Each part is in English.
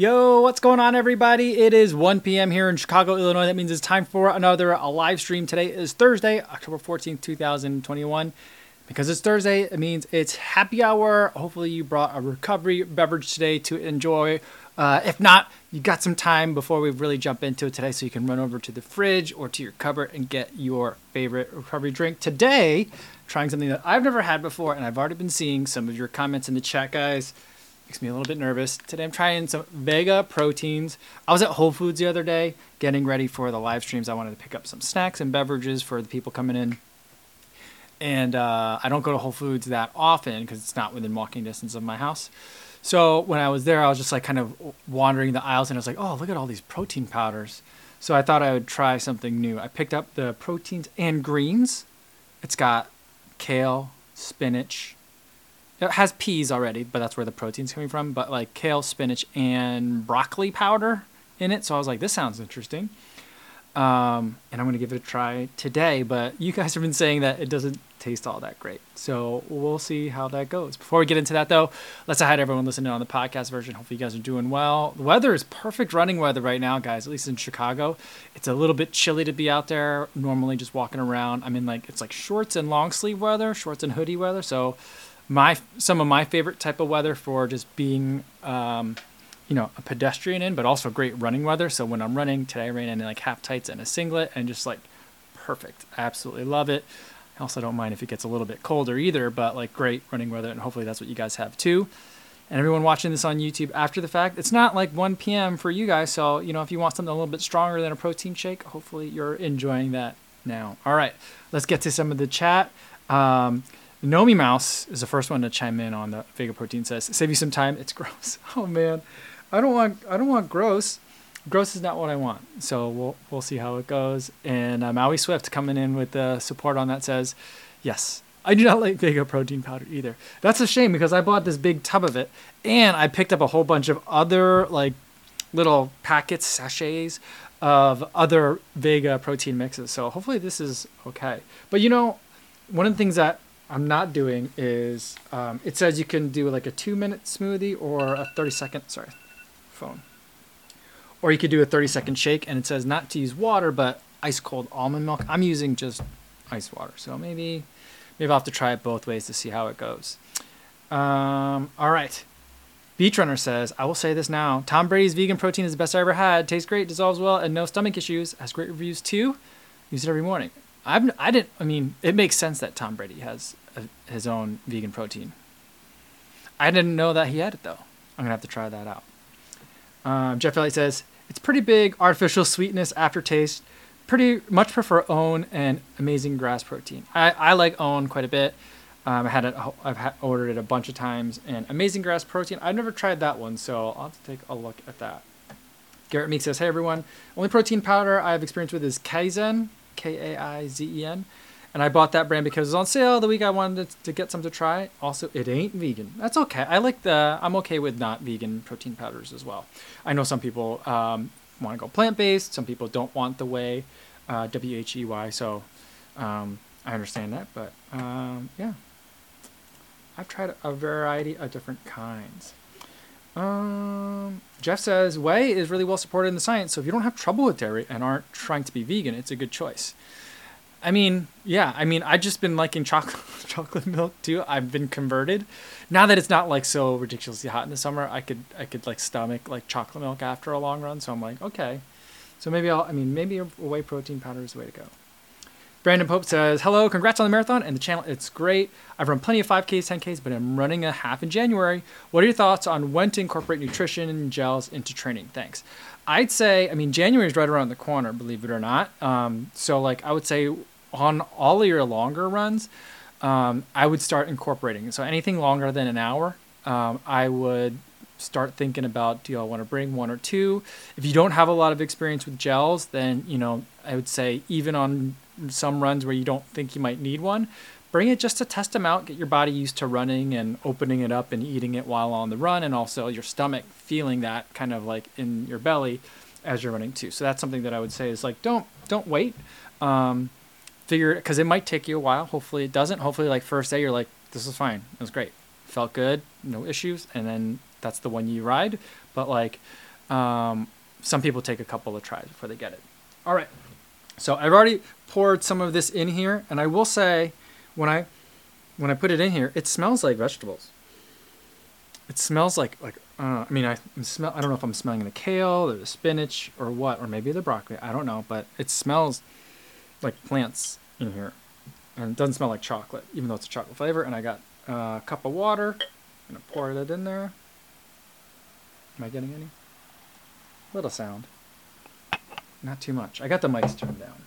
Yo, what's going on, everybody? It is 1 p.m. here in Chicago, Illinois. That means it's time for another a live stream. Today is Thursday, October 14th, 2021. Because it's Thursday, it means it's happy hour. Hopefully, you brought a recovery beverage today to enjoy. Uh, if not, you got some time before we really jump into it today, so you can run over to the fridge or to your cupboard and get your favorite recovery drink. Today, trying something that I've never had before, and I've already been seeing some of your comments in the chat, guys makes me a little bit nervous. Today I'm trying some Vega proteins. I was at Whole Foods the other day getting ready for the live streams. I wanted to pick up some snacks and beverages for the people coming in. And uh, I don't go to Whole Foods that often because it's not within walking distance of my house. So when I was there, I was just like kind of wandering the aisles and I was like, oh, look at all these protein powders. So I thought I would try something new. I picked up the proteins and greens. It's got kale, spinach, it has peas already, but that's where the protein's coming from. But like kale, spinach, and broccoli powder in it. So I was like, this sounds interesting. Um, and I'm to give it a try today. But you guys have been saying that it doesn't taste all that great. So we'll see how that goes. Before we get into that, though, let's say hi to everyone listening on the podcast version. Hopefully, you guys are doing well. The weather is perfect running weather right now, guys, at least in Chicago. It's a little bit chilly to be out there. Normally, just walking around. I'm in like, it's like shorts and long sleeve weather, shorts and hoodie weather. So my some of my favorite type of weather for just being um, you know a pedestrian in, but also great running weather. So when I'm running today, I ran in like half tights and a singlet, and just like perfect. Absolutely love it. I also don't mind if it gets a little bit colder either, but like great running weather, and hopefully that's what you guys have too. And everyone watching this on YouTube after the fact, it's not like 1 p.m. for you guys. So, you know, if you want something a little bit stronger than a protein shake, hopefully you're enjoying that now. All right, let's get to some of the chat. Um, Nomi Mouse is the first one to chime in on the Vega protein. Says, "Save you some time. It's gross. Oh man, I don't want. I don't want gross. Gross is not what I want. So we'll we'll see how it goes." And uh, Maui Swift coming in with the support on that says, "Yes, I do not like Vega protein powder either. That's a shame because I bought this big tub of it, and I picked up a whole bunch of other like little packets, sachets of other Vega protein mixes. So hopefully this is okay. But you know, one of the things that I'm not doing is um, it says you can do like a two minute smoothie or a 30 second, sorry, phone. Or you could do a 30 second shake and it says not to use water but ice cold almond milk. I'm using just ice water. So maybe maybe I'll have to try it both ways to see how it goes. Um, all right. Beach Runner says, I will say this now. Tom Brady's vegan protein is the best I ever had. Tastes great, dissolves well, and no stomach issues. Has great reviews too. Use it every morning. I've, I didn't. I mean, it makes sense that Tom Brady has a, his own vegan protein. I didn't know that he had it though. I'm gonna have to try that out. Um, Jeff Elliott says it's pretty big artificial sweetness aftertaste. Pretty much prefer OWYN and Amazing Grass Protein. I, I like OWYN quite a bit. Um, I had it. I've had, ordered it a bunch of times. And Amazing Grass Protein. I've never tried that one, so I'll have to take a look at that. Garrett Meek says, "Hey everyone, only protein powder I have experience with is Kaizen. K A I Z E N. And I bought that brand because it was on sale the week I wanted to get some to try. Also, it ain't vegan. That's okay. I like the. I'm okay with not vegan protein powders as well. I know some people um, want to go plant based. Some people don't want the whey, uh, W H E Y. So um, I understand that. But um, yeah, I've tried a variety of different kinds. Um, Jeff says whey is really well supported in the science, so if you don't have trouble with dairy and aren't trying to be vegan, it's a good choice. I mean, yeah, I mean, I've just been liking chocolate chocolate milk too. I've been converted. Now that it's not like so ridiculously hot in the summer, I could I could like stomach like chocolate milk after a long run. So I'm like, okay. So maybe I'll. I mean, maybe a whey protein powder is the way to go. Brandon Pope says, Hello, congrats on the marathon and the channel. It's great. I've run plenty of 5Ks, 10Ks, but I'm running a half in January. What are your thoughts on when to incorporate nutrition and gels into training? Thanks. I'd say, I mean, January is right around the corner, believe it or not. Um, so, like, I would say on all your longer runs, um, I would start incorporating. So, anything longer than an hour, um, I would start thinking about do I want to bring one or two? If you don't have a lot of experience with gels, then, you know, I would say even on some runs where you don't think you might need one, bring it just to test them out, get your body used to running and opening it up and eating it while on the run, and also your stomach feeling that kind of like in your belly as you're running too. So that's something that I would say is like don't don't wait. Um, figure it because it might take you a while. Hopefully it doesn't. Hopefully like first day you're like this is fine. It was great. Felt good, no issues, and then that's the one you ride. But like Um, some people take a couple of tries before they get it. All right. So I've already poured some of this in here, and I will say, when I when I put it in here, it smells like vegetables. It smells like like uh, I mean I smell I don't know if I'm smelling the kale or the spinach or what or maybe the broccoli I don't know, but it smells like plants in here, and it doesn't smell like chocolate even though it's a chocolate flavor. And I got a cup of water. I'm gonna pour that in there. Am I getting any? Little sound. Not too much. I got the mics turned down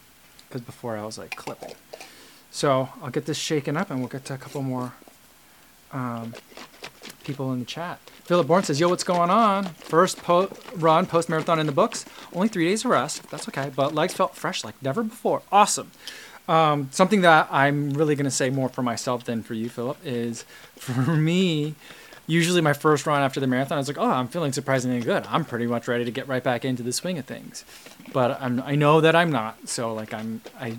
because before I was like clipping. So I'll get this shaken up and we'll get to a couple more um, people in the chat. Philip Bourne says, Yo, what's going on? First po- run, post marathon in the books. Only three days of rest. That's okay. But legs felt fresh like never before. Awesome. Um, something that I'm really going to say more for myself than for you, Philip, is for me, usually my first run after the marathon, I was like, oh, I'm feeling surprisingly good. I'm pretty much ready to get right back into the swing of things. But I'm, I know that I'm not. So like I'm, I,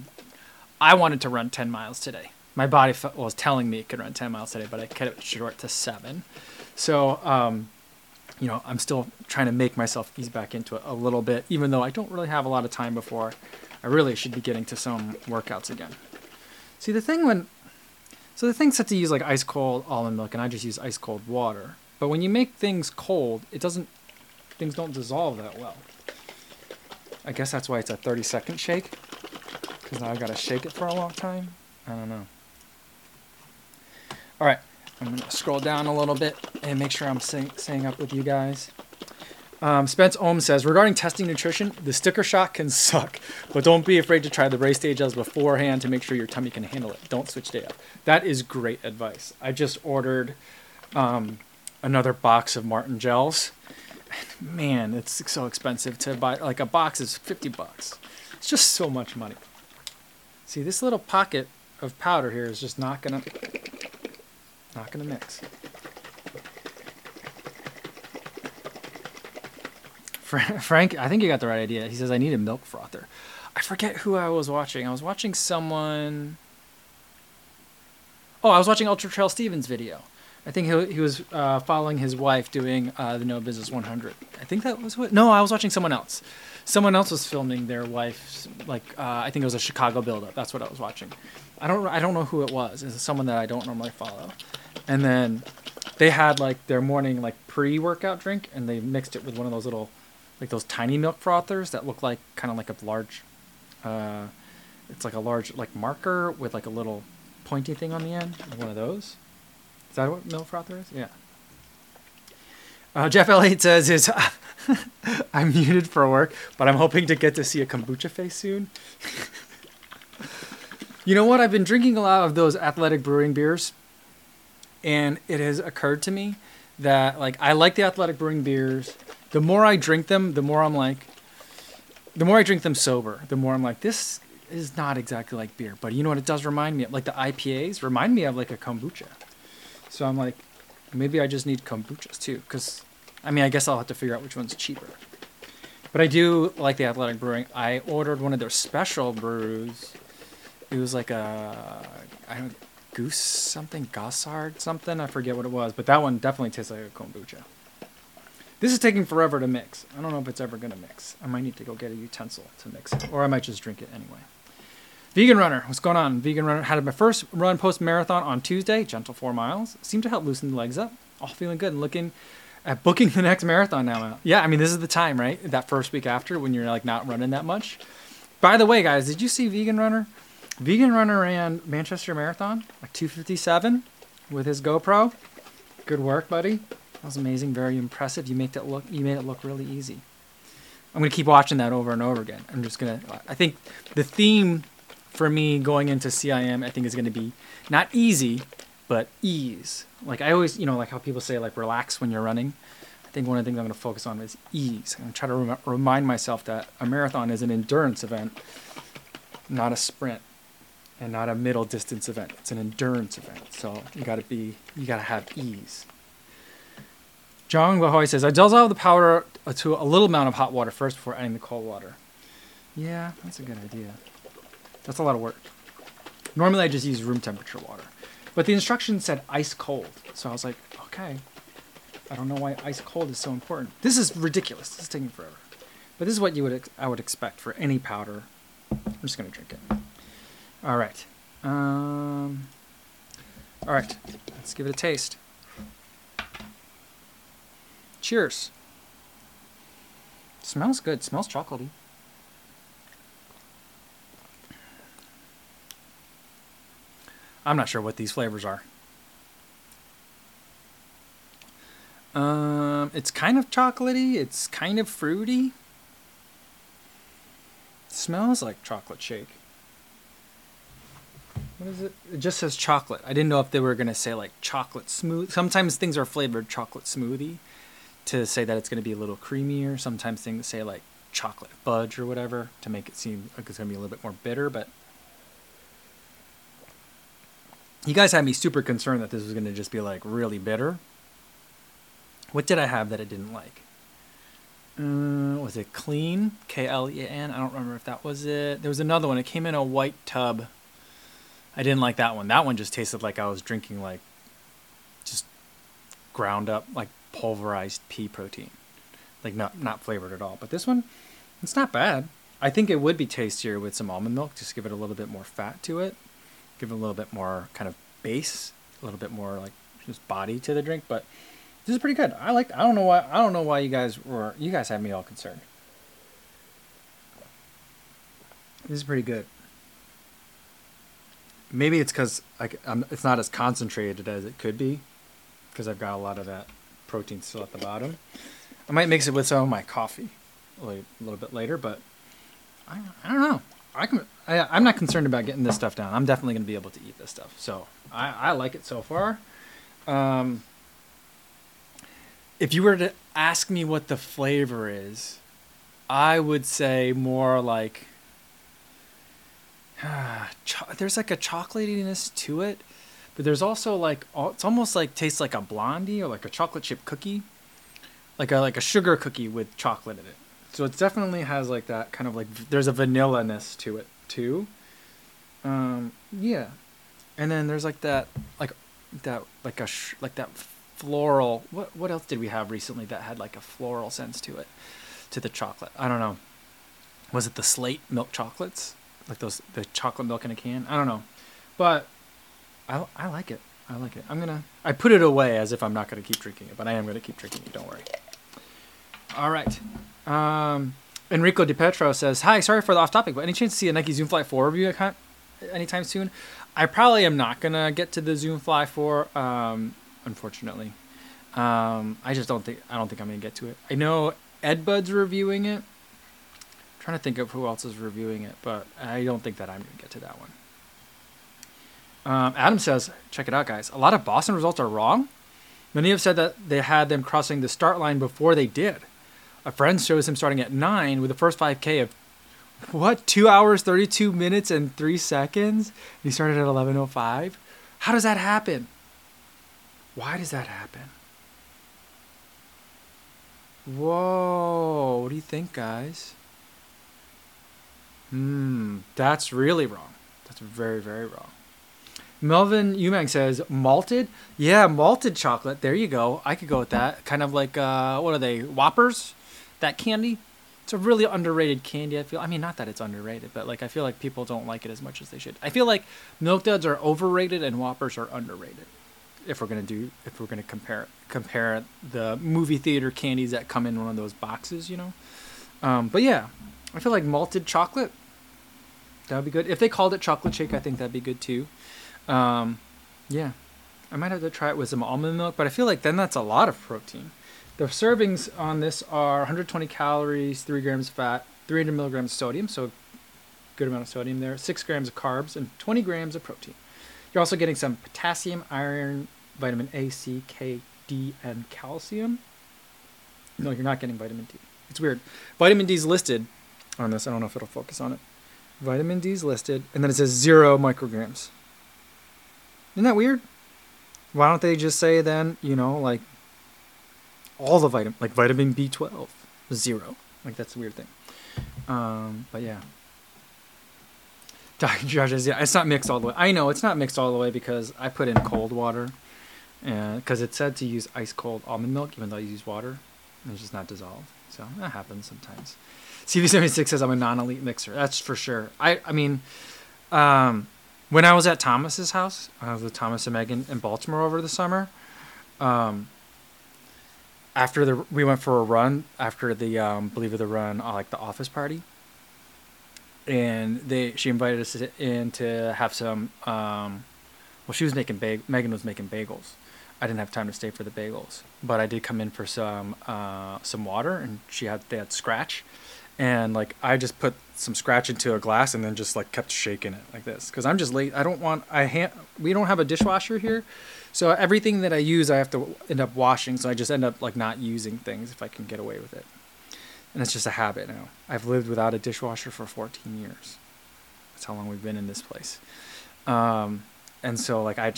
I wanted to run 10 miles today. My body fe- was telling me it could run 10 miles today, but I kept it short to seven. So, um, you know, I'm still trying to make myself ease back into it a little bit, even though I don't really have a lot of time before I really should be getting to some workouts again. See, the thing when, so the thing set to use like ice cold almond milk, and I just use ice cold water. But when you make things cold, it doesn't, things don't dissolve that well. I guess that's why it's a 30 second shake, because now I've gotta shake it for a long time. I don't know. All right, I'm gonna scroll down a little bit and make sure I'm staying up with you guys. Um, Spence Ohm says regarding testing nutrition, the sticker shock can suck, but don't be afraid to try the race day gels beforehand to make sure your tummy can handle it. Don't switch day up. That is great advice. I just ordered um, another box of Maurten gels. Man, it's so expensive to buy. Like a box is fifty bucks. It's just so much money. See, this little pocket of powder here is just not gonna not gonna mix. Frank, I think you got the right idea. He says I need a milk frother. I forget who I was watching. I was watching someone. Oh, I was watching Ultra Trail Stevens video. I think he, he was uh, following his wife doing uh, the No Business 100. I think that was what. No, I was watching someone else. Someone else was filming their wife's like uh, I think it was a Chicago buildup. That's what I was watching. I don't I don't know who it was. It's someone that I don't normally follow. And then they had like their morning like pre-workout drink, and they mixed it with one of those little like those tiny milk frothers that look like kind of like a large. Uh, it's like a large like marker with like a little pointy thing on the end. One of those. Is that what milk frother is? Yeah. Uh, Jeff Elliott says is I'm muted for work, but I'm hoping to get to see a kombucha face soon. you know what? I've been drinking a lot of those athletic brewing beers, and it has occurred to me that like I like the athletic brewing beers. The more I drink them, the more I'm like, the more I drink them sober, the more I'm like, this is not exactly like beer. But you know what? It does remind me of like the IPAs remind me of like a kombucha. So I'm like, maybe I just need kombuchas too, because I mean, I guess I'll have to figure out which one's cheaper. But I do like the Athletic Brewing. I ordered one of their special brews. It was like a I don't goose something gossard something. I forget what it was, but that one definitely tastes like a kombucha. This is taking forever to mix. I don't know if it's ever gonna mix. I might need to go get a utensil to mix it, or I might just drink it anyway. Vegan Runner, what's going on? Vegan Runner had my first run post marathon on Tuesday, gentle four miles. Seemed to help loosen the legs up. All feeling good and looking at booking the next marathon now. Yeah, I mean this is the time, right? That first week after when you're like not running that much. By the way, guys, did you see Vegan Runner? Vegan Runner ran Manchester Marathon, like 257 with his GoPro. Good work, buddy. That was amazing, very impressive. You make that look you made it look really easy. I'm gonna keep watching that over and over again. I'm just gonna I think the theme for me going into CIM I think is gonna be not easy, but ease. Like I always, you know, like how people say like relax when you're running. I think one of the things I'm to focus on is ease. I'm to try to rem- remind myself that a marathon is an endurance event, not a sprint, and not a middle distance event. It's an endurance event. So you got to be, you got to have ease. John Bahoy says, I dissolve the powder to a little amount of hot water first before adding the cold water. Yeah, that's a good idea. That's a lot of work. Normally I just use room temperature water. But the instructions said ice cold. So I was like, okay. I don't know why ice cold is so important. This is ridiculous. This is taking forever. But this is what you would I would expect for any powder. I'm just gonna drink it. All right. Um. All right. Let's give it a taste. Cheers. Smells good. Smells chocolatey. I'm not sure what these flavors are. Um, it's kind of chocolatey. It's kind of fruity. It smells like chocolate shake. What is it? It just says chocolate. I didn't know if they were gonna say like chocolate smooth. Sometimes things are flavored chocolate smoothie to say that it's gonna be a little creamier. Sometimes things say like chocolate fudge or whatever to make it seem like it's gonna be a little bit more bitter. But you guys had me super concerned that this was gonna just be like really bitter. What did I have that I didn't like? Uh, was it clean? K L E N. I don't remember if that was it. There was another one. It came in a white tub. I didn't like that one. That one just tasted like I was drinking like just ground up like pulverized pea protein. Like not not flavored at all. But this one, it's not bad. I think it would be tastier with some almond milk. Just give it a little bit more fat to it. Give it a little bit more kind of base, a little bit more like just body to the drink. But this is pretty good. I like. I don't know why. I don't know why you guys were. You guys had me all concerned. This is pretty good. Maybe it's because it's not as concentrated as it could be, because I've got a lot of that protein still at the bottom. I might mix it with some of my coffee a little, a little bit later, but I, I don't know. I can. I, I'm not concerned about getting this stuff down. I'm definitely going to be able to eat this stuff. So I, I like it so far. Um, if you were to ask me what the flavor is, I would say more like cho- there's like a chocolatiness to it, but there's also like it's almost like tastes like a blondie or like a chocolate chip cookie, like a like a sugar cookie with chocolate in it. So it definitely has like that kind of like there's a vanilla ness to it too. Um, yeah, and then there's like that like that like a sh- like that floral. What what else did we have recently that had like a floral sense to it, to the chocolate? I don't know. Was it the slate milk chocolates? like those the chocolate milk in a can. I don't know, but I I like it. I like it. I'm gonna I put it away as if I'm not gonna keep drinking it, but I am gonna keep drinking it. Don't worry. All right. Um, Enrico Di Petro says, "Hi, sorry for the off topic, but any chance to see a Nike Zoom Fly 4 review anytime soon?" I probably am not gonna get to the Zoom Fly 4, um, unfortunately. Um, I just don't think I don't think I'm gonna get to it. I know Ed Bud's reviewing it, trying to think of who else is reviewing it, but I don't think that I'm to get to that one. Um, Adam says, check it out, guys. A lot of Boston results are wrong. Many have said that they had them crossing the start line before they did. A friend shows him starting at 9 with the first 5K of, what, 2 hours, 32 minutes, and 3 seconds? And he started at 11.05? How does that happen? Why does that happen? Whoa, what do you think, guys? Hmm, that's really wrong. That's very, very wrong. Melvin Umang says malted. Yeah, malted chocolate. There you go. I could go with that. Kind of like uh, what are they? Whoppers? That candy. It's a really underrated candy. I feel. I mean, not that it's underrated, but like I feel like people don't like it as much as they should. I feel like Milk Duds are overrated and Whoppers are underrated. If we're gonna do, if we're gonna compare compare the movie theater candies that come in one of those boxes, you know. Um, but yeah, I feel like malted chocolate that would be good. If they called it chocolate shake, I think that'd be good too. Um, yeah, I might have to try it with some almond milk, but I feel like then that's a lot of protein. The servings on this are 120 calories, 3 grams of fat, 300 milligrams of sodium, so good amount of sodium there, 6 grams of carbs, and 20 grams of protein. You're also getting some potassium, iron, vitamin A, C, K, D, and calcium. No, you're not getting vitamin D. It's weird. Vitamin D is listed on this. I don't know if it'll focus on it. Vitamin D is listed, and then it says zero micrograms. Isn't that weird? Why don't they just say then, you know, like all the vitamin, like vitamin B12, zero. Like that's a weird thing. Um, but yeah. Dr. Josh says, yeah, it's not mixed all the way. I know it's not mixed all the way because I put in cold water. because it said to use ice cold almond milk, even though I use water, it's just not dissolved. So that happens sometimes. CV76 says I'm a non-elite mixer. That's for sure. I I mean, um, when I was at Thomas's house, I was with Thomas and Megan in Baltimore over the summer. Um, after the we went for a run after the um, believe it the run uh, like the office party and they she invited us in to have some um, well she was making bag megan was making bagels i didn't have time to stay for the bagels but i did come in for some uh, some water and she had they had scratch and like i just put some scratch into a glass and then just like kept shaking it like this because i'm just late i don't want i ha- we don't have a dishwasher here so everything that i use i have to end up washing so i just end up like not using things if i can get away with it and it's just a habit now. I've lived without a dishwasher for 14 years. That's how long we've been in this place. Um, and so like I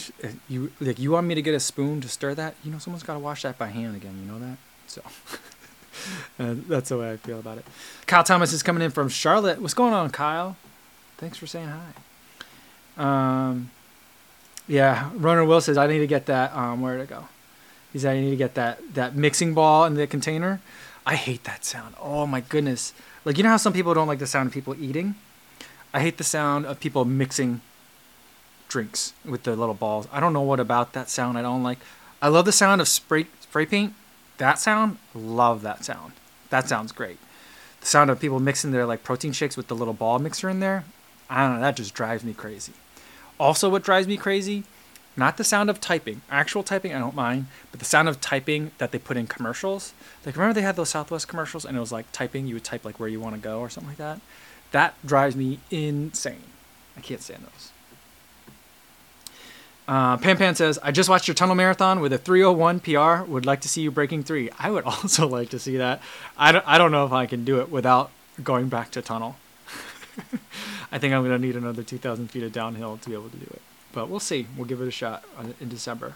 you like you want me to get a spoon to stir that? You know, someone's got to wash that by hand again. You know that? So uh, that's the way I feel about it. Kyle Thomas is coming in from Charlotte. What's going on, Kyle? Thanks for saying hi. Um, yeah, Runner Will says I need to get that. Um, where to go? He said I need to get that that mixing ball in the container. I hate that sound. Oh my goodness. Like you know how some people don't like the sound of people eating? I hate the sound of people mixing drinks with the little balls. I don't know what about that sound I don't like. I love the sound of spray spray paint. That sound, love that sound. That sounds great. The sound of people mixing their like protein shakes with the little ball mixer in there, I don't know, that just drives me crazy. Also what drives me crazy not the sound of typing. Actual typing, I don't mind, but the sound of typing that they put in commercials. Like, remember they had those Southwest commercials and it was like typing, you would type like where you want to go or something like that? That drives me insane. I can't stand those. Uh, Pan Pan says, I just watched your tunnel marathon with a 301 PR. Would like to see you breaking three. I would also like to see that. I don't, I don't know if I can do it without going back to tunnel. I think I'm going to need another 2,000 feet of downhill to be able to do it. But we'll see. We'll give it a shot in December.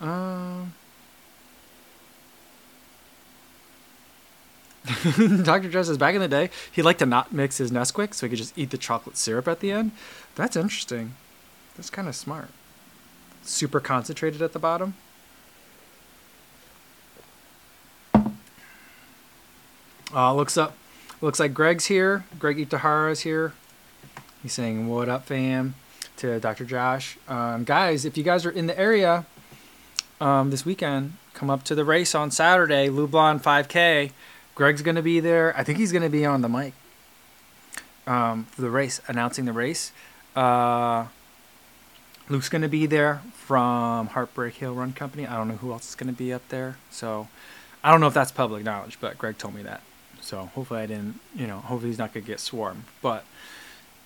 Um, Dr. Dress says back in the day, he liked to not mix his Nesquik so he could just eat the chocolate syrup at the end. That's interesting. That's kind of smart. Super concentrated at the bottom. Uh, looks up. Looks like Greg's here. Greg Itahara is here. He's saying, "What up, fam?" to Dr. Josh. Um, guys, if you guys are in the area um, this weekend, come up to the race on Saturday, Lublin 5K. Greg's going to be there. I think he's going to be on the mic um, for the race, announcing the race. Uh, Luke's going to be there from Heartbreak Hill Run Company. I don't know who else is going to be up there. So I don't know if that's public knowledge, but Greg told me that. So hopefully I didn't, you know, hopefully he's not going to get swarmed. But,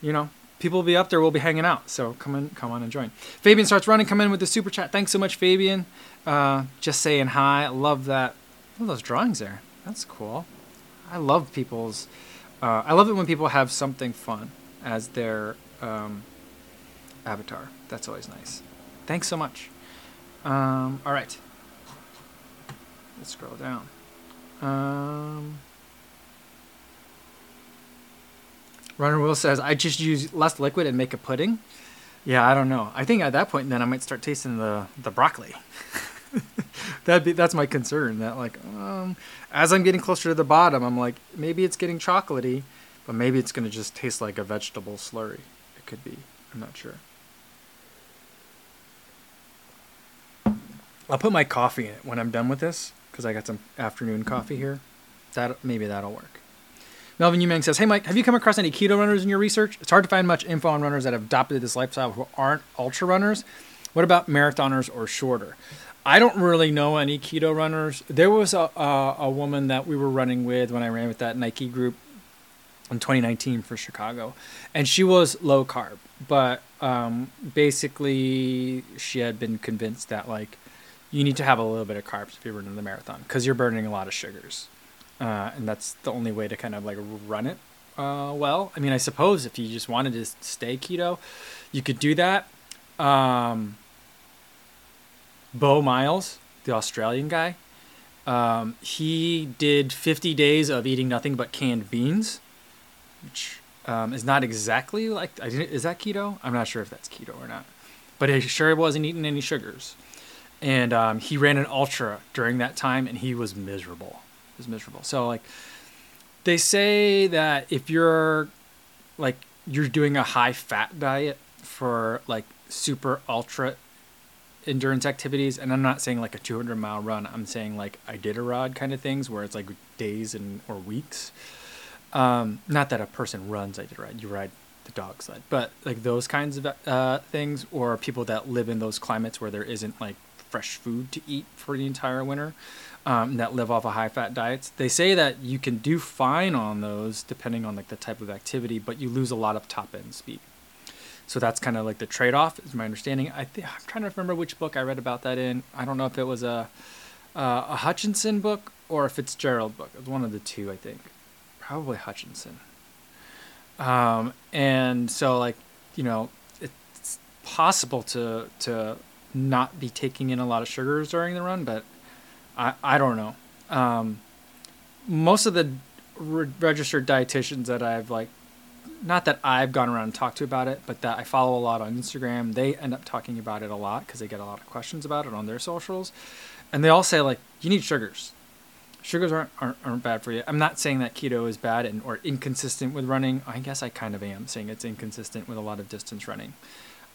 you know, people will be up there. We'll be hanging out. So come in, come on and join. Fabian starts running. Come in with the super chat. Thanks so much, Fabian. Uh, just saying hi. Love that. Love those drawings there. That's cool. I love people's. Uh, I love it when people have something fun as their um, avatar. That's always nice. Thanks so much. Um, all right. Let's scroll down. Um, Runner Will says, I just use less liquid and make a pudding. Yeah, I don't know. I think at that point, then I might start tasting the, the broccoli. that be that's my concern. That like, um, as I'm getting closer to the bottom, I'm like, maybe it's getting chocolatey, but maybe it's gonna just taste like a vegetable slurry. It could be. I'm not sure. I'll put my coffee in it when I'm done with this because I got some afternoon coffee here. That maybe that'll work. Melvin Umang says, Hey Mike, have you come across any keto runners in your research? It's hard to find much info on runners that have adopted this lifestyle who aren't ultra runners. What about marathoners or shorter? I don't really know any keto runners. There was a, a, a woman that we were running with when I ran with that Nike group in 2019 for Chicago, and she was low carb, but um, basically she had been convinced that like you need to have a little bit of carbs if you're running the marathon because you're burning a lot of sugars uh, and that's the only way to kind of like run it uh, well. I mean, I suppose if you just wanted to stay keto, you could do that. Um, Beau Miles, the Australian guy, um, he did 50 days of eating nothing but canned beans, which um, is not exactly like is that keto? I'm not sure if that's keto or not, but he sure wasn't eating any sugars. And um, he ran an ultra during that time, and he was miserable. He was miserable. So like, they say that if you're like you're doing a high fat diet for like super ultra endurance activities, and I'm not saying like a 200 mile run. I'm saying like Iditarod kind of things where it's like days and or weeks. Um, not that a person runs Iditarod, you ride the dog sled, but like those kinds of uh, things, or people that live in those climates where there isn't like fresh food to eat for the entire winter, um, that live off of high fat diets. They say that you can do fine on those depending on like the type of activity, but you lose a lot of top end speed. So that's kind of like the trade off, is my understanding. I think I'm trying to remember which book I read about that in. I don't know if it was a uh, a Hutchinson book or a Fitzgerald book. It was one of the two, I think. Probably Hutchinson. Um, and so like you know it's possible to to not be taking in a lot of sugars during the run, but I I don't know. Um, most of the re- registered dietitians that I've like not that I've gone around and talked to about it, but that I follow a lot on Instagram. They end up talking about it a lot because they get a lot of questions about it on their socials, and they all say like you need sugars. Sugars aren't, aren't aren't bad for you. I'm not saying that keto is bad and or inconsistent with running. I guess I kind of am saying it's inconsistent with a lot of distance running.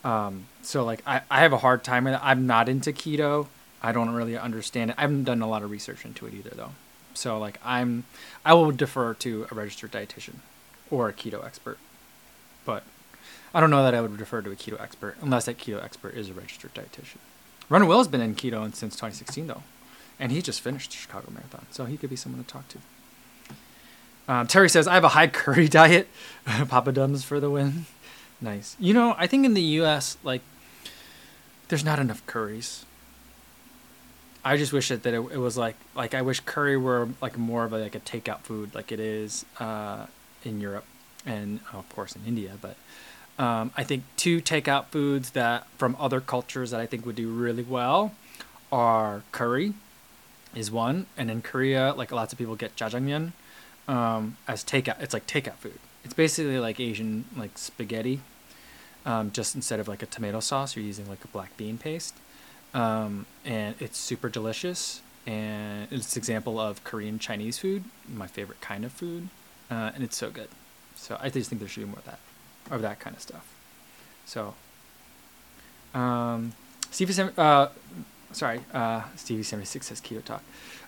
Um, so like I, I have a hard time with it. I'm not into keto. I don't really understand it. I haven't done a lot of research into it either though. So like I'm I will defer to a registered dietitian or a keto expert. But I don't know that I would refer to a keto expert unless that keto expert is a registered dietitian. Runner Will has been in keto since 2016 though, and he just finished the Chicago Marathon, so he could be someone to talk to. Um, Terry says, "I have a high curry diet. Papa Dums for the win." Nice. You know, I think in the U.S. like there's not enough curries. I just wish that, that it, it was like like I wish curry were like more of a, like a takeout food like it is uh, in Europe and of course in India. But um, I think two takeout foods that from other cultures that I think would do really well are curry, is one, and in Korea, like lots of people get jjajangmyeon um, as takeout. It's like takeout food. It's basically like Asian like spaghetti, um, just instead of like a tomato sauce, you're using like a black bean paste, um, and it's super delicious. And it's an example of Korean Chinese food, my favorite kind of food uh, and it's so good. So I just think there should be more of that, of that kind of stuff. So, um, Stevie, uh, sorry, uh, Stevie seventy six says keto talk.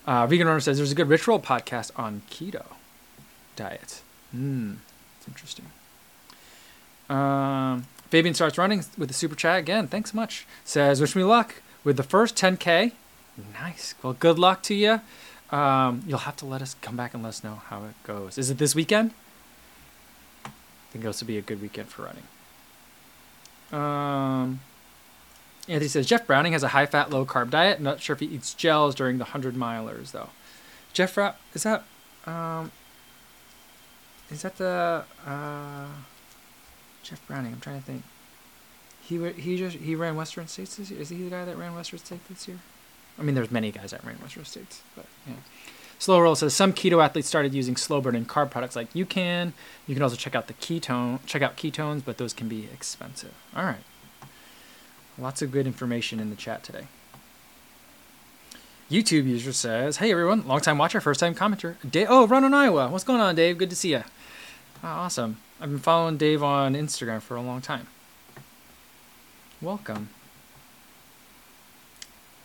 Uh, Vegan Runner says there's a good Rich Roll podcast on keto diet. Hmm, it's interesting. Um, Fabian starts running with the super chat again. Thanks so much. Says wish me luck with the first 10k. Nice. Well, good luck to you. Um, you'll have to let us come back and let us know how it goes. Is it this weekend? I think this will be a good weekend for running. Um, Anthony says Jeff Browning has a high fat, low carb diet. Not sure if he eats gels during the hundred milers though. Jeff, is that um, is that the uh, Jeff Browning? I'm trying to think. He he just he ran Western States this year. Is he the guy that ran Western States this year? I mean, there's many guys that ran Western States, but yeah. Slow Roll says some keto athletes started using slow burn and carb products like you can. You can also check out the ketone, check out ketones, but those can be expensive. All right. Lots of good information in the chat today. YouTube user says, "Hey everyone, long time watcher, first time commenter. Dave, oh, run on Iowa. What's going on, Dave? Good to see you. Oh, awesome. I've been following Dave on Instagram for a long time. Welcome."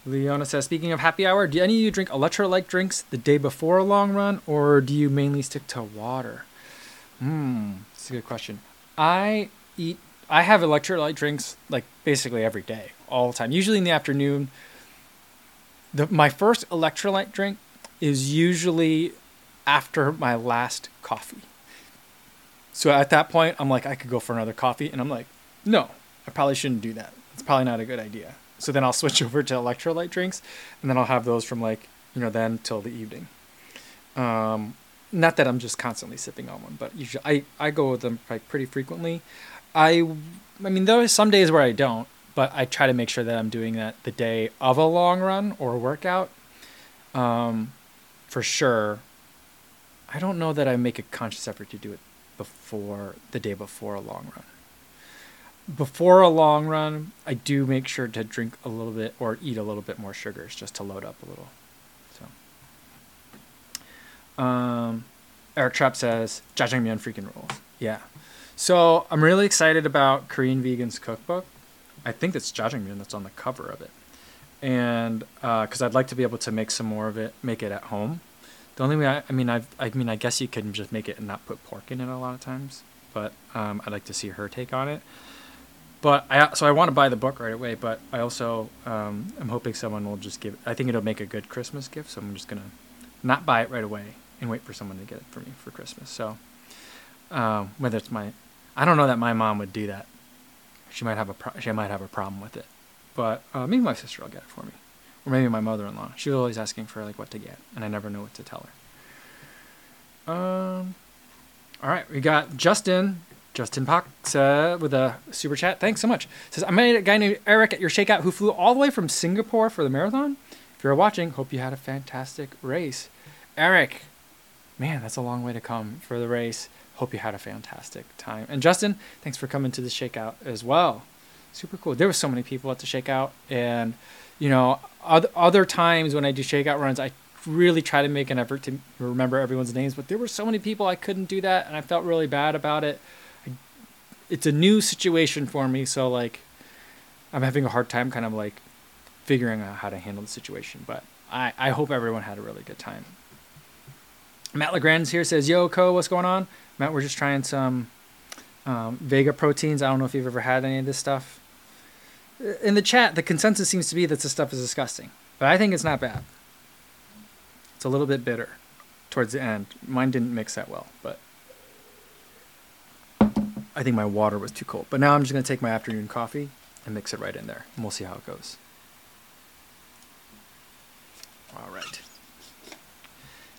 Leona says, speaking of happy hour, do any of you drink electrolyte drinks the day before a long run, or do you mainly stick to water? Hmm, that's a good question. I eat, I have electrolyte drinks like basically every day, all the time. Usually in the afternoon. The, my first electrolyte drink is usually after my last coffee. So at that point, I'm like, I could go for another coffee, and I'm like, no, I probably shouldn't do that. It's probably not a good idea. So then I'll switch over to electrolyte drinks, and then I'll have those from like you know then till the evening. Um, not that I'm just constantly sipping on one, but usually I I go with them like pretty frequently. I I mean there are some days where I don't, but I try to make sure that I'm doing that the day of a long run or a workout. Um, for sure. I don't know that I make a conscious effort to do it before the day before a long run before a long run, I do make sure to drink a little bit or eat a little bit more sugars just to load up a little. So, um, Eric Trapp says jjajangmyeon freaking rules. Yeah. So I'm really excited about Korean Vegan's cookbook. I think it's jjajangmyeon that's on the cover of it, and because uh, I'd like to be able to make some more of it, make it at home. The only way I, I mean, I, I mean, I guess you can just make it and not put pork in it a lot of times, but um, I'd like to see her take on it. But I so I want to buy the book right away, but I also um, I'm hoping someone will just give. I think it'll make a good Christmas gift, so I'm just gonna not buy it right away and wait for someone to get it for me for Christmas. So um, whether it's my, I don't know that my mom would do that. She might have a pro- she might have a problem with it, but uh, maybe my sister will get it for me, or maybe my mother-in-law. She was always asking for like what to get, and I never know what to tell her. Um, all right, we got Justin Justin Pox uh, with a super chat. Thanks so much. Says, I met a guy named Eric at your shakeout who flew all the way from Singapore for the marathon. If you're watching, hope you had a fantastic race. Eric, man, that's a long way to come for the race. Hope you had a fantastic time. And Justin, thanks for coming to the shakeout as well. Super cool. There were so many people at the shakeout. And, you know, other, other times when I do shakeout runs, I really try to make an effort to remember everyone's names. But there were so many people I couldn't do that. And I felt really bad about it it's a new situation for me, so like I'm having a hard time kind of like figuring out how to handle the situation. But I, I hope everyone had a really good time. Matt Legrand's here says, Yo, Co, what's going on? Matt, we're just trying some um, Vega proteins. I don't know if you've ever had any of this stuff. In the chat, the consensus seems to be that this stuff is disgusting, but I think it's not bad. It's a little bit bitter towards the end. Mine didn't mix that well, but I think my water was too cold. But now I'm just going to take my afternoon coffee and mix it right in there, and we'll see how it goes. All right.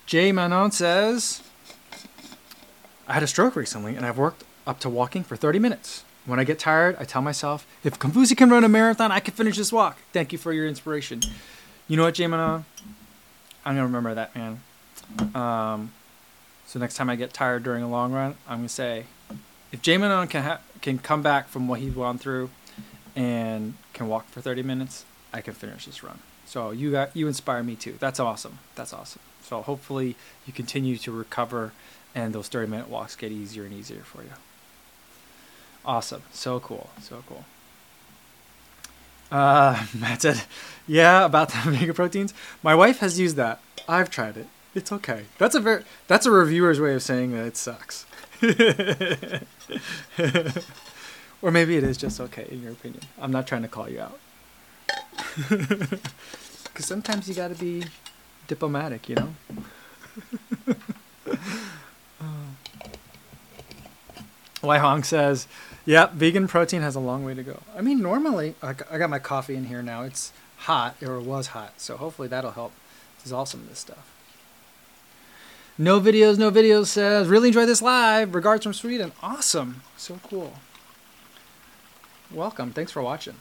Jay Manon says, I had a stroke recently, and I've worked up to walking for 30 minutes. When I get tired, I tell myself, if Kofuzi can run a marathon, I can finish this walk. Thank you for your inspiration. You know what, Jay Manon? I'm to remember that, man. Um, so next time I get tired during a long run, I'm to say, if Jamin can ha- can come back from what he's gone through and can walk for 30 minutes, I can finish this run. So you got you inspire me too. That's awesome. That's awesome. So hopefully you continue to recover and those 30 minute walks get easier and easier for you. Awesome. So cool. So cool. Uh, Matt said, yeah, about the omega proteins. My wife has used that. I've tried it. It's okay. That's a very that's a reviewer's way of saying that it sucks. or maybe it is just okay in your opinion. I'm not trying to call you out. Because sometimes you got to be diplomatic, you know? Wai Hong says, "Yep, vegan protein has a long way to go." I mean, normally I got my coffee in here now. It's hot, or it was hot, so hopefully that'll help dissolve some of this stuff. No videos, no videos says, really enjoy this live. Regards from Sweden. Awesome. So cool. Welcome. Thanks for watching.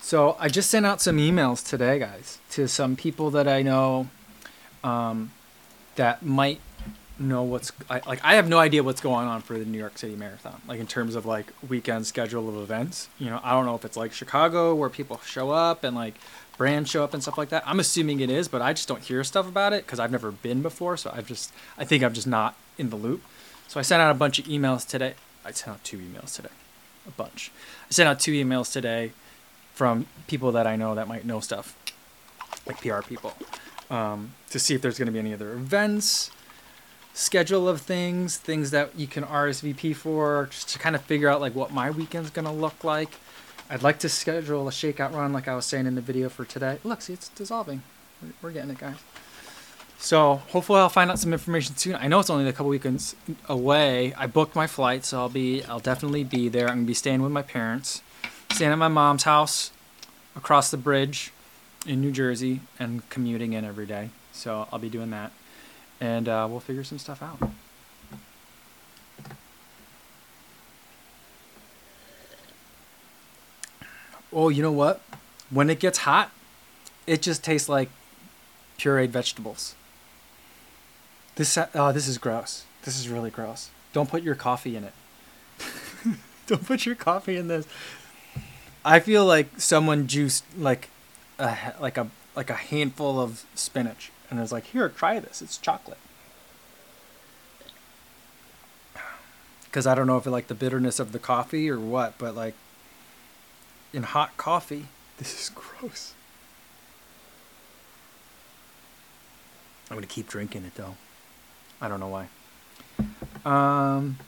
So I just sent out some emails today, guys, to some people that I know um, that might know what's I, like. I have no idea what's going on for the New York City Marathon, like in terms of like weekend schedule of events. You know, I don't know if it's like Chicago where people show up and like brands show up and stuff like that. I'm assuming it is, but I just don't hear stuff about it because I've never been before. So I've just, I think I'm just not in the loop. So I sent out a bunch of emails today. I sent out two emails today, a bunch. I sent out two emails today from people that I know that might know stuff, like PR people, um, to see if there's going to be any other events, schedule of things, things that you can RSVP for, just to kind of figure out like what my weekend's to look like I'd like to schedule a shakeout run like I was saying in the video for today. Look, see, it's dissolving. We're getting it, guys. So hopefully I'll find out some information soon. I know it's only a couple weekends away. I booked my flight, so I'll be I'll definitely be there. I'm gonna be staying with my parents, staying at my mom's house across the bridge in New Jersey, and commuting in every day. So I'll be doing that, and uh, we'll figure some stuff out. Oh, you know what? When it gets hot, it just tastes like pureed vegetables. This oh, this is gross. This is really gross. Don't put your coffee in it. Don't put your coffee in this. I feel like someone juiced like a like a like a handful of spinach and was like, "Here, try this. It's chocolate." Because I don't know if it like the bitterness of the coffee or what, but like in hot coffee, this is gross. I'm gonna keep drinking it though. I don't know why. Um.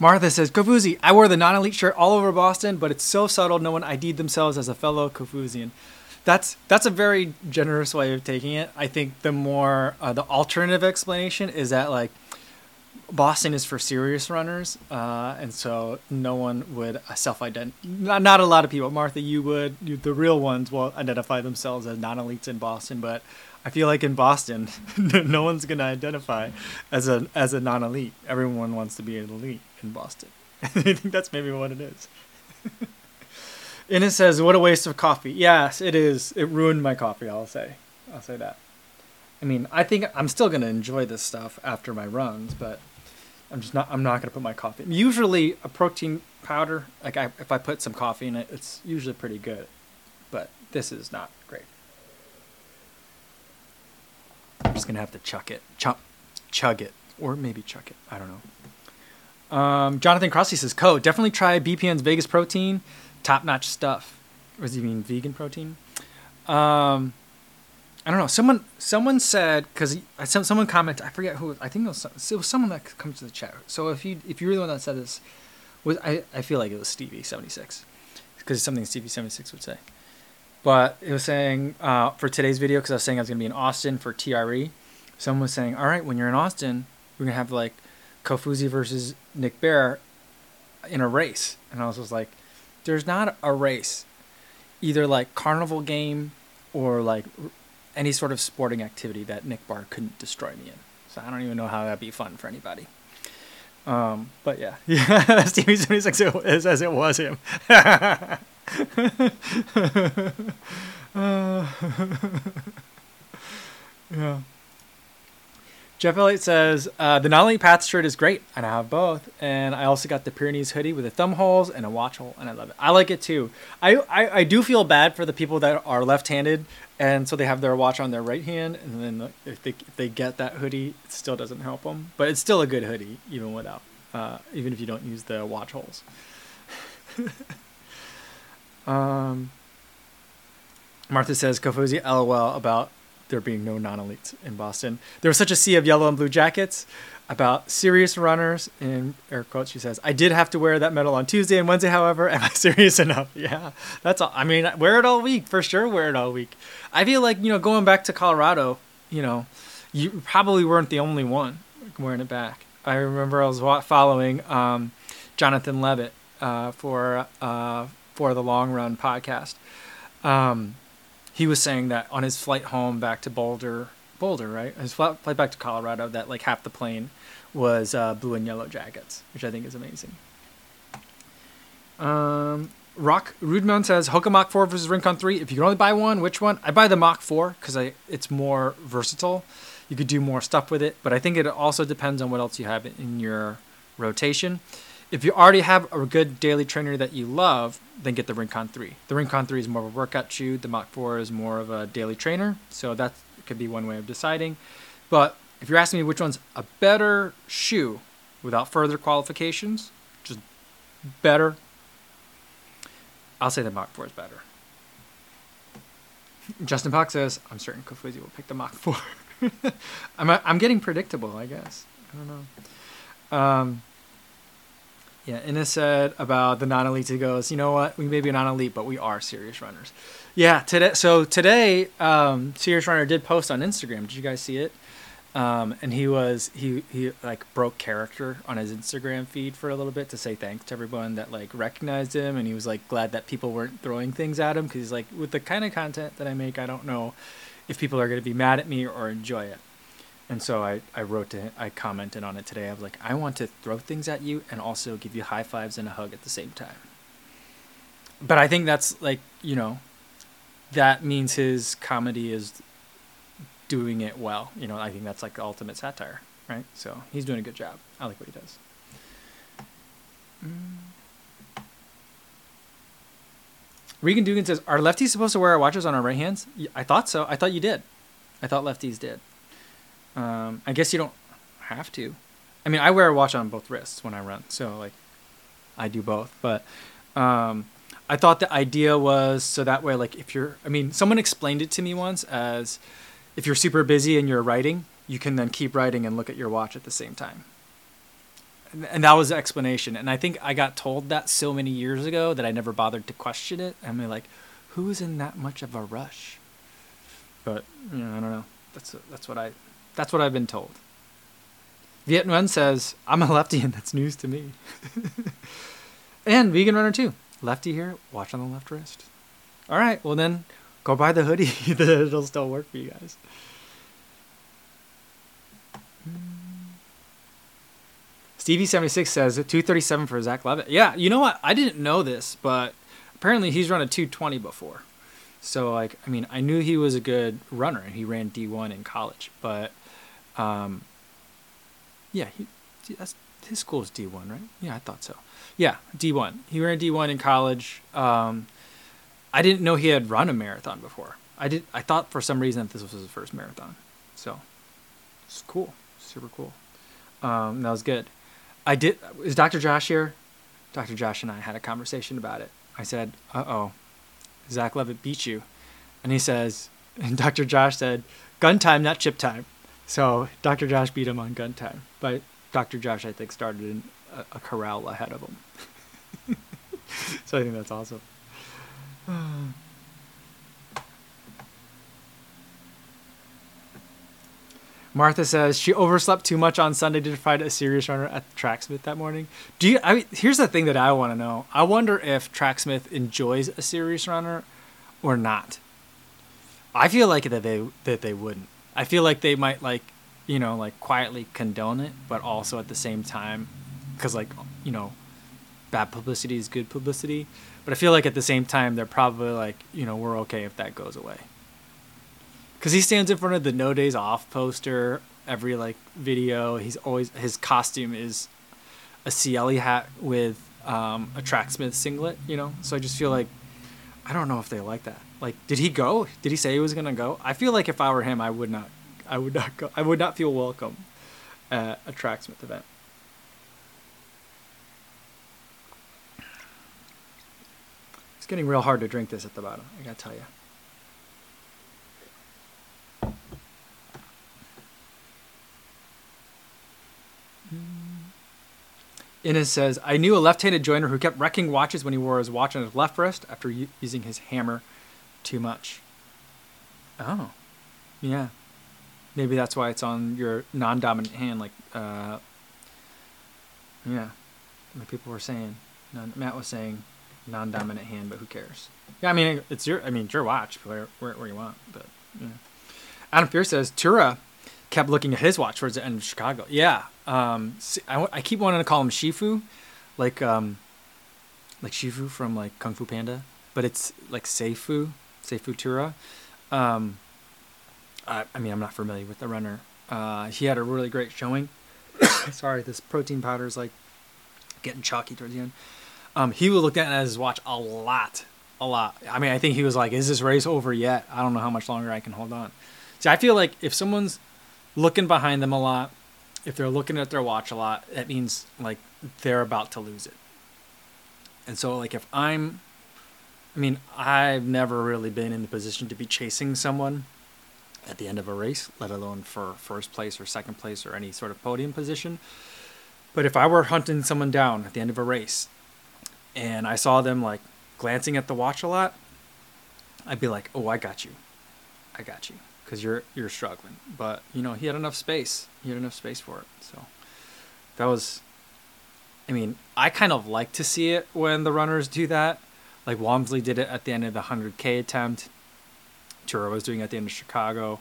Martha says, Kofuzi, I wore the non elite shirt all over Boston, but it's so subtle no one ID'd themselves as a fellow Kofuzian. That's that's a very generous way of taking it. I think the more uh, the alternative explanation is that like Boston is for serious runners, uh, and so no one would self identify. Not, not a lot of people. Martha, you would. You, the real ones will identify themselves as non elites in Boston, but I feel like in Boston, no one's gonna identify as a as a non elite. Everyone wants to be an elite in Boston. I think that's maybe what it is. and it says, "What a waste of coffee." Yes, it is. It ruined my coffee. I'll say. I'll say that. I mean, I think I'm still gonna enjoy this stuff after my runs, but I'm just not. I'm not gonna put my coffee. Usually, a protein powder, like I, if I put some coffee in it, it's usually pretty good. But this is not great. I'm just gonna have to chuck it, chug, chug it, or maybe chuck it. I don't know. Um, Jonathan Crossley says, "Co, definitely try BPN's Vegas protein, top notch stuff." Was he mean vegan protein? Um, I don't know. Someone someone said because some someone commented. I forget who. I think it was, it was someone that comes to the chat. So if you if you were the one that said this, was I, I feel like it was Stevie seventy six because it's something Stevie seventy six would say. But it was saying uh, for today's video because I was saying I was gonna be in Austin for TRE. Someone was saying, all right, when you're in Austin, we're gonna have like Kofuzi versus Nick Bare in a race. And I was just like, there's not a race, either like carnival game or like any sort of sporting activity that Nick Bare couldn't destroy me in. So I don't even know how that'd be fun for anybody. Um, but yeah, yeah, Stevie seventy six as it was him. uh, yeah. Jeff Elliott says uh, the Nolly Path shirt is great, and I have both. And I also got the Pyrenees hoodie with the thumb holes and a watch hole, and I love it. I like it too. I, I, I do feel bad for the people that are left-handed, and so they have their watch on their right hand, and then if they if they get that hoodie, it still doesn't help them. But it's still a good hoodie, even without, uh, even if you don't use the watch holes. um, Martha says Kofuzi LOL about there being no non-elites in Boston. There was such a sea of yellow and blue jackets about serious runners. In air quotes, she says, "I did have to wear that medal on Tuesday and Wednesday. However, am I serious enough? Yeah, that's all. I mean, wear it all week for sure. Wear it all week. I feel like you know, going back to Colorado, you know, you probably weren't the only one wearing it back. I remember I was following um, Jonathan Levitt uh, for uh, for the Long Run podcast. Um, he was saying that on his flight home back to Boulder, Boulder, right? His flight back to Colorado, that like half the plane was uh, blue and yellow jackets, which I think is amazing. Um, Rock Rudman says Hoka Mach 4 versus Rincon 3. If you can only buy one, which one? I buy the Mach 4 because it's more versatile. You could do more stuff with it, but I think it also depends on what else you have in your rotation if you already have a good daily trainer that you love, then get the Rincon 3. The Rincon 3 is more of a workout shoe. The Mach 4 is more of a daily trainer. So that could be one way of deciding. But if you're asking me which one's a better shoe without further qualifications, just better, I'll say the Mach 4 is better. Justin Pox says, I'm certain Kofuzi will pick the Mach 4. I'm, I'm getting predictable, I guess. I don't know. Um, yeah, Ines said about the non-elite. He goes, you know what? We may be non-elite, but we are serious runners. Yeah, today. So today, um, serious runner did post on Instagram. Did you guys see it? Um, and he was he he like broke character on his Instagram feed for a little bit to say thanks to everyone that like recognized him, and he was like glad that people weren't throwing things at him because he's like with the kind of content that I make, I don't know if people are going to be mad at me or enjoy it. And so I, I wrote to I commented on it today. I was like, I want to throw things at you and also give you high fives and a hug at the same time. But I think that's like, you know, that means his comedy is doing it well. You know, I think that's like the ultimate satire, right? So he's doing a good job. I like what he does. Mm. Regan Dugan says, "Are lefties supposed to wear our watches on our right hands?" I thought so. I thought you did. I thought lefties did. Um, I guess you don't have to. I mean, I wear a watch on both wrists when I run, so like, I do both. But um, I thought the idea was so that way, like, if you're, I mean, someone explained it to me once as if you're super busy and you're writing, you can then keep writing and look at your watch at the same time. And, and that was the explanation. And I think I got told that so many years ago that I never bothered to question it. I mean, like, who is in that much of a rush? But you know, I don't know. That's that's what I that's what I've been told. Viet Nguyen says, I'm a lefty and that's news to me. and vegan runner too. Lefty here, watch on the left wrist. All right, well then go buy the hoodie. It'll still work for you guys. Stevie76 says 237 for Zach Levitt. Yeah, you know what? I didn't know this, but apparently he's run a 220 before. So, like, I mean, I knew he was a good runner and he ran D1 in college, but um, yeah, he, his school is D1, right? Yeah, I thought so. Yeah, D1. He ran D1 in college. Um, I didn't know he had run a marathon before. I did. I thought for some reason that this was his first marathon. So it's cool, super cool. Um, that was good. I did. Is Dr. Josh here? Dr. Josh and I had a conversation about it. I said, "Uh oh, Zach Levitt beat you," and he says, and Dr. Josh said, "Gun time, not chip time." So Dr. Josh beat him on gun time, but Dr. Josh I think started a, a corral ahead of him. so I think that's awesome. Martha says she overslept too much on Sunday to find a serious runner at Tracksmith that morning. Do you? I here's the thing that I want to know. I wonder if Tracksmith enjoys a serious runner or not. I feel like that they that they wouldn't. I feel like they might like, you know, like quietly condone it, but also at the same time, because like you know, bad publicity is good publicity. But I feel like at the same time they're probably like, you know, we're okay if that goes away. Cause he stands in front of the No Days Off poster every like video. He's always his costume is a Ciele hat with um, a Tracksmith singlet. You know, so I just feel like I don't know if they like that. Like, did he go? Did he say he was gonna go? I feel like if I were him, I would not. I would not go. I would not feel welcome at a Tracksmith event. It's getting real hard to drink this at the bottom. I gotta tell you. Innes says, I knew a left handed joiner who kept wrecking watches when he wore his watch on his left wrist after using his hammer too much. Oh, yeah. Maybe that's why it's on your non dominant hand, like, uh, yeah, like people were saying. Non- Matt was saying non dominant hand, but who cares? Yeah, I mean, it's your, I mean, it's your watch, where, where, where you want, but, yeah. Adam Pierce says, Tura kept looking at his watch towards the end of Chicago. Yeah, um, I, I keep wanting to call him Shifu, like um, like Shifu from like Kung Fu Panda, but it's like Seifu, Seifu Futura. Um, I, I mean, I'm not familiar with the runner. Uh, he had a really great showing. Sorry, this protein powder is like getting chalky towards the end. Um, he was looking at his watch a lot, a lot. I mean, I think he was like, "Is this race over yet? I don't know how much longer I can hold on." See, I feel like if someone's looking behind them a lot, if they're looking at their watch a lot, that means like they're about to lose it. And so, like, if I'm, I mean, I've never really been in the position to be chasing someone at the end of a race, let alone for first place or second place or any sort of podium position. But if I were hunting someone down at the end of a race and I saw them like glancing at the watch a lot, I'd be like, "Oh, I got you. I got you." Cuz you're you're struggling. But, you know, he had enough space. He had enough space for it. So that was I mean, I kind of like to see it when the runners do that. Like Walmsley did it at the end of the 100K attempt. Tura was doing it at the end of Chicago.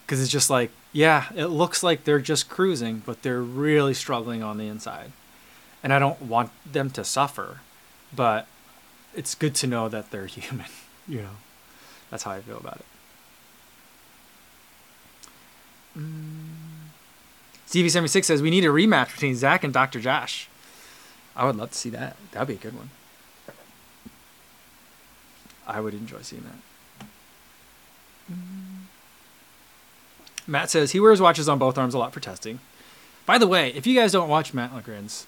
Because it's just like, yeah, it looks like they're just cruising, but they're really struggling on the inside. And I don't want them to suffer, but it's good to know that they're human. You know, that's how I feel about it. Mm. CV76 says we need a rematch between Zach and Dr. Josh. I would love to see that. That'd be a good one. I would enjoy seeing that. Matt says he wears watches on both arms a lot for testing. By the way, if you guys don't watch Matt Legren's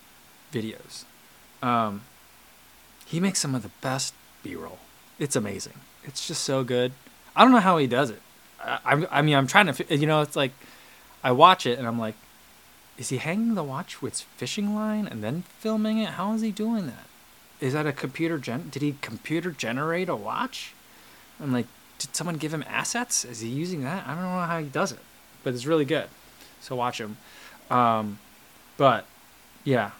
videos, um, he makes some of the best B-roll. It's amazing. It's just so good. I don't know how he does it. I, I, I mean, I'm trying to, you know, it's like I watch it and I'm like, is he hanging the watch with fishing line and then filming it? How is he doing that? Is that a computer gen? Did he computer generate a watch? I'm like, did someone give him assets? Is he using that? I don't know how he does it, but it's really good. So watch him. Um, but yeah,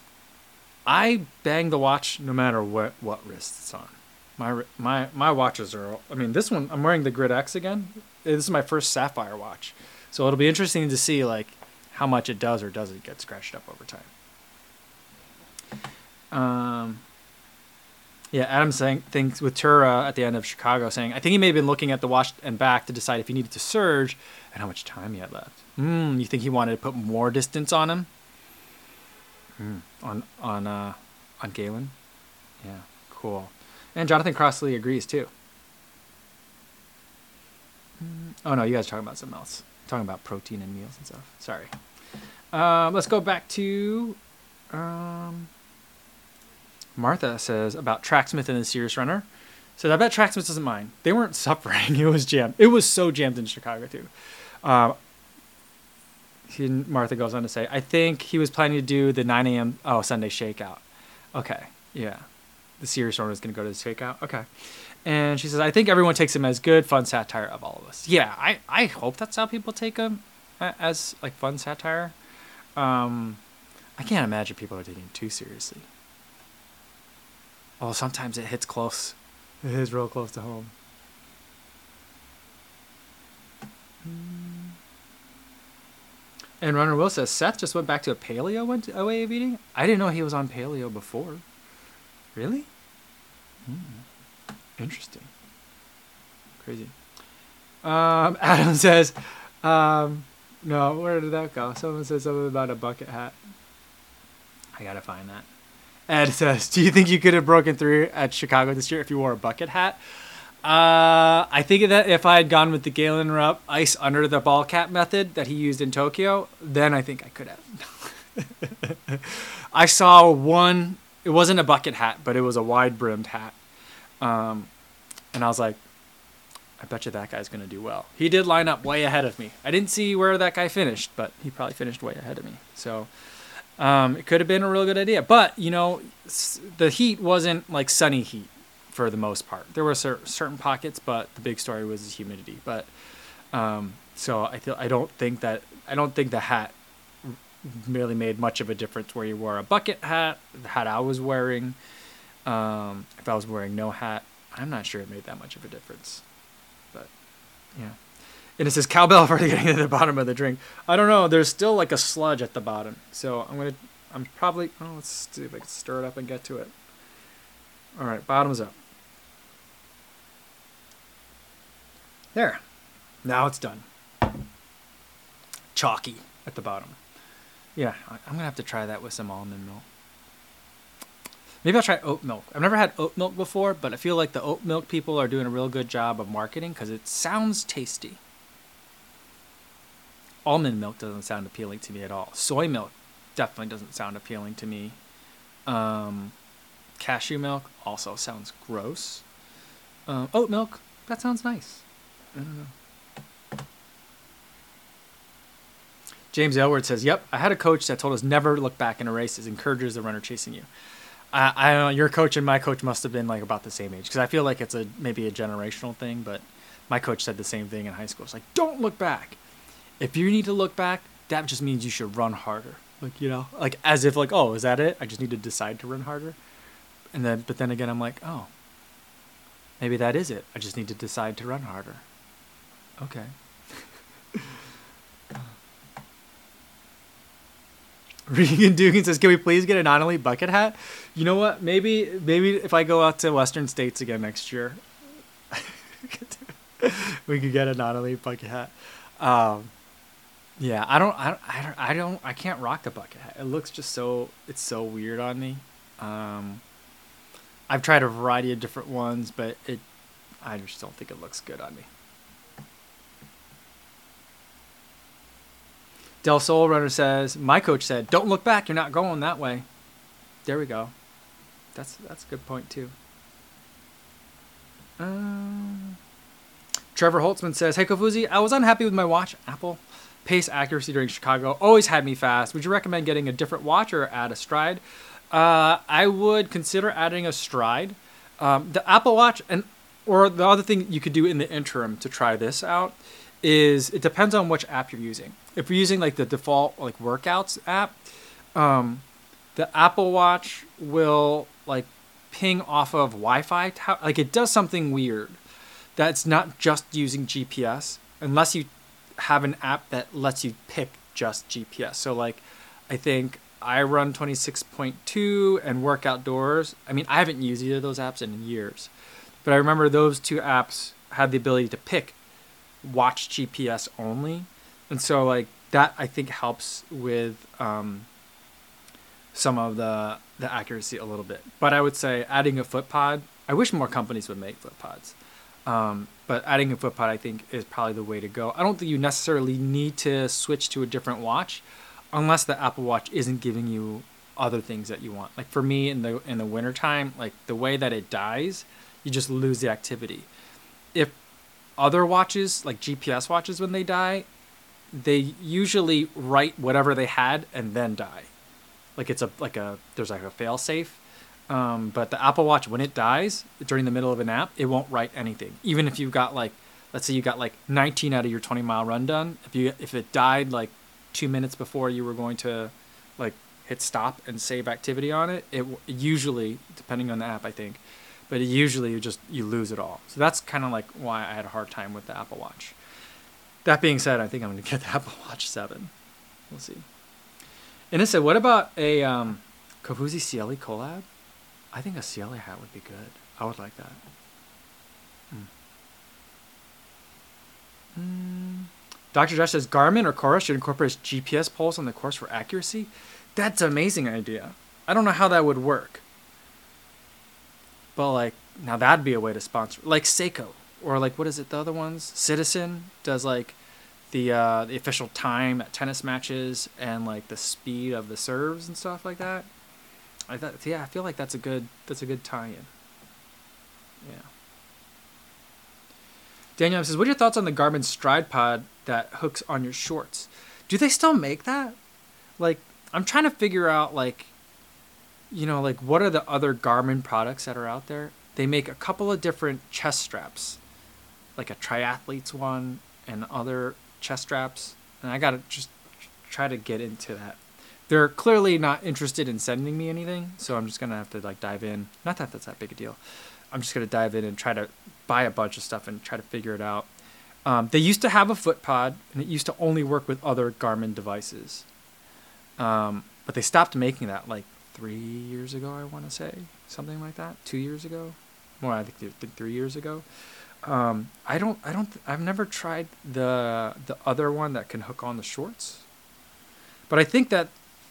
I bang the watch no matter what what wrist it's on. My my my watches are. I mean, this one I'm wearing the Grit X again. This is my first Sapphire watch, so it'll be interesting to see like how much it does or doesn't get scratched up over time. Um, yeah, Adam saying things with Tura at the end of Chicago saying, I think he may have been looking at the watch and back to decide if he needed to surge and how much time he had left. Hmm, you think he wanted to put more distance on him? Hmm, on on uh, on Galen? Yeah, cool. And Jonathan Crossley agrees too. Oh no, you guys are talking about something else. talking about protein and meals and stuff. Sorry. Um, let's go back to um, Martha says about Tracksmith and the Serious Runner. So I bet Tracksmith doesn't mind. They weren't suffering. It was jammed. It was so jammed in Chicago too. Um, he, Martha goes on to say, I think he was planning to do the 9 a.m. Oh Sunday shakeout. Okay, yeah, the Serious Runner is going to go to the shakeout. Okay, and she says, I think everyone takes him as good, fun satire of all of us. Yeah, I I hope that's how people take him as like fun satire. Um, I can't imagine people are taking it too seriously. Oh, sometimes it hits close. It is real close to home. And Runner Will says Seth just went back to a paleo went away of eating. I didn't know he was on paleo before. Really? Hmm. Interesting. Crazy. Um, Adam says, um, no, where did that go? Someone said something about a bucket hat. I gotta find that. Ed says, "Do you think you could have broken through at Chicago this year if you wore a bucket hat?" Uh, I think that if I had gone with the Galen Rupp ice under the ball cap method that he used in Tokyo, then I think I could have. I saw one. It wasn't a bucket hat, but it was a wide brimmed hat, um, and I was like, I bet you that guy's going to do well. He did line up way ahead of me. I didn't see where that guy finished, but he probably finished way ahead of me. So um, it could have been a real good idea. But, you know, the heat wasn't like sunny heat for the most part. There were cer- certain pockets, but the big story was the humidity. But um, so I feel I don't think that I don't think the hat really made much of a difference where you wore a bucket hat, the hat I was wearing. Um, if I was wearing no hat, I'm not sure it made that much of a difference. But yeah. And it says cowbell for getting to the bottom of the drink. I don't know. There's still like a sludge at the bottom. So I'm gonna. I'm probably. Oh, let's see if I can stir it up and get to it. All right, bottoms up. There. Now it's done. Chalky at the bottom. Yeah, I'm gonna have to try that with some almond milk. Maybe I'll try oat milk. I've never had oat milk before, but I feel like the oat milk people are doing a real good job of marketing because it sounds tasty. Almond milk doesn't sound appealing to me at all. Soy milk definitely doesn't sound appealing to me. Um, cashew milk also sounds gross. Um, oat milk, that sounds nice. I don't know. James Elward says, "Yep, I had a coach that told us never look back in a race. It encourages the runner chasing you." I, I don't know. Your coach and my coach must have been like about the same age because I feel like it's a maybe a generational thing. But my coach said the same thing in high school. It's like don't look back. If you need to look back, that just means you should run harder. Like you know, like as if like oh is that it? I just need to decide to run harder. And then but then again I'm like oh maybe that is it. I just need to decide to run harder. Okay. Regan Dugan says, "Can we please get a non-elite bucket hat?" You know what? Maybe maybe if I go out to Western States again next year, we could get a non-elite bucket hat. Um, yeah, I don't, I don't, I don't, I can't rock the bucket hat. It looks just so, it's so weird on me. Um, I've tried a variety of different ones, but it, I just don't think it looks good on me. Del Sol Runner says, "My coach said, don't look back. You're not going that way." There we go. That's that's a good point too. Um, Trevor Holtzman says, "Hey Kofuzi, I was unhappy with my watch. Apple pace accuracy during Chicago always had me fast. Would you recommend getting a different watch or add a stride?" Uh, I would consider adding a stride. Um, the Apple Watch and or the other thing you could do in the interim to try this out is it depends on which app you're using. If you're using like the default like workouts app, um, the Apple Watch will like ping off of Wi-Fi. Like it does something weird that's not just using GPS unless you have an app that lets you pick just GPS. So like I think I run 26.2 and Work Outdoors. I mean, I haven't used either of those apps in years. But I remember those two apps had the ability to pick watch GPS only. And so like that I think helps with um, some of the the accuracy a little bit. But I would say adding a foot pod. I wish more companies would make foot pods. Um, but adding a foot pod, I think, is probably the way to go. I don't think you necessarily need to switch to a different watch, unless the Apple Watch isn't giving you other things that you want. Like for me, in the in the wintertime, like the way that it dies, you just lose the activity. If other watches, like GPS watches, when they die, they usually write whatever they had and then die like it's a like a there's like a fail safe. Um, but the Apple Watch when it dies during the middle of a nap, it won't write anything. Even if you've got like let's say you got like 19 out of your 20 mile run done, if you if it died like 2 minutes before you were going to like hit stop and save activity on it, it usually depending on the app I think, but usually you just you lose it all. So that's kind of like why I had a hard time with the Apple Watch. That being said, I think I'm going to get the Apple Watch 7. We'll see. And I said, what about a um, Kofuzi Ciele collab? I think a Ciele hat would be good. I would like that. Mm. Mm. Dr. Josh says Garmin or Coros should incorporate GPS pulse on the course for accuracy. That's an amazing idea. I don't know how that would work. But like now that'd be a way to sponsor like Seiko or like what is it the other ones? Citizen does like the uh, the official time at tennis matches and like the speed of the serves and stuff like that. I thought, yeah, I feel like that's a good that's a good tie-in. Yeah. Daniel says, "What are your thoughts on the Garmin Stride Pod that hooks on your shorts? Do they still make that? Like, I'm trying to figure out like, you know, like what are the other Garmin products that are out there? They make a couple of different chest straps, like a triathlete's one and other chest straps, and I gotta just try to get into that. They're clearly not interested in sending me anything, so I'm just gonna have to like dive in. Not that that's that big a deal. I'm just gonna dive in and try to buy a bunch of stuff and try to figure it out. Um, they used to have a foot pod, and it used to only work with other Garmin devices. Um, but they stopped making that like three years ago, I want to say, something like that. Two years ago, more I think three years ago. Um, I don't, I don't, I've never tried the the other one that can hook on the shorts, but I think that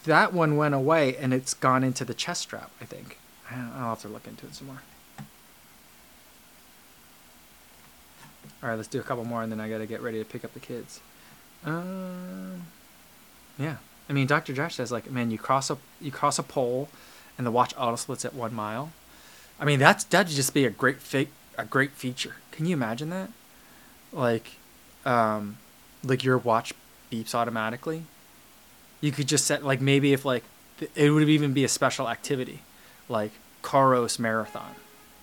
that one went away and it's gone into the chest strap. I think I'll have to look into it some more. All right, let's do a couple more, and then I gotta get ready to pick up the kids. Um, yeah, I mean, Dr. Josh says like, man, you cross a you cross a pole, and the watch auto splits at one mile. I mean, that's that'd just be a great fake a great feature. Can you imagine that? Like, um, like your watch beeps automatically. You could just set like maybe if like it would even be a special activity, like Coros Marathon,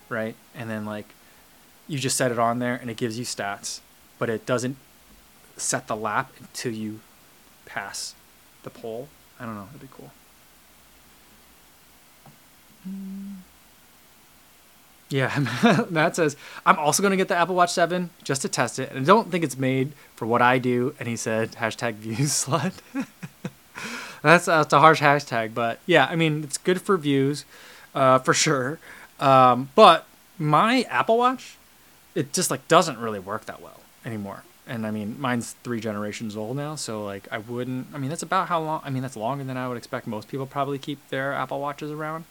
right? And then like you just set it on there and it gives you stats, but it doesn't set the lap until you pass the pole. I don't know. That'd be cool. Yeah, Matt says, I'm also going to get the Apple Watch 7 just to test it. And I don't think it's made for what I do. And he said, hashtag views slut. that's, that's a harsh hashtag. But yeah, I mean, it's good for views uh, for sure. Um, but my Apple Watch, it just like doesn't really work that well anymore. And I mean, mine's three generations old now. So like, I wouldn't, I mean, that's about how long, I mean, that's longer than I would expect most people probably keep their Apple Watches around.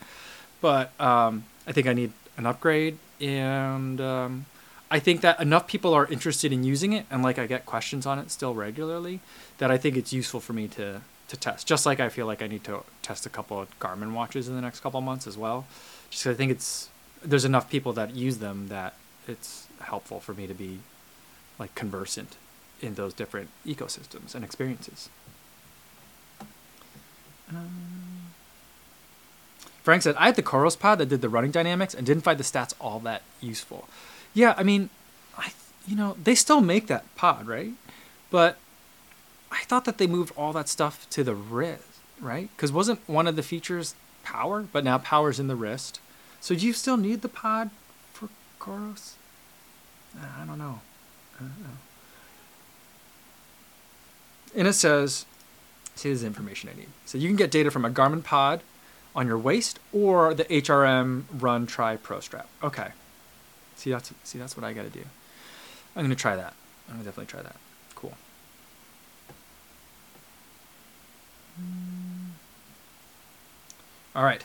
but um, I think I need an upgrade, and um, I think that enough people are interested in using it, and like I get questions on it still regularly, that I think it's useful for me to to test. Just like I feel like I need to test a couple of Garmin watches in the next couple of months as well. Just I think it's there's enough people that use them that it's helpful for me to be like conversant in those different ecosystems and experiences. Um, Frank said, I had the Coros pod that did the running dynamics and didn't find the stats all that useful. Yeah, I mean, I you know, they still make that pod, right? But I thought that they moved all that stuff to the wrist, right? Because wasn't one of the features power, but now power's in the wrist. So do you still need the pod for Coros? Uh, I don't know. I don't know. And it says, see, this is information I need. So you can get data from a Garmin pod on your waist or the HRM Run Tri Pro Strap. Okay. See, that's see, that's what I got to do. I'm gonna try that. I'm gonna definitely try that. Cool. All right.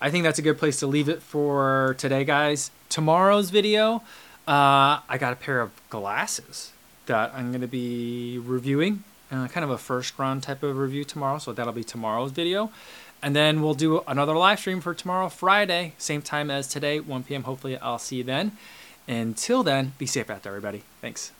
I think that's a good place to leave it for today, guys. Tomorrow's video, uh, I got a pair of glasses that I'm going to be reviewing, uh, kind of a first run type of review tomorrow. So that'll be tomorrow's video. And then we'll do another live stream for tomorrow, Friday, same time as today, 1 p.m. Hopefully, I'll see you then. Until then, be safe out there, everybody. Thanks.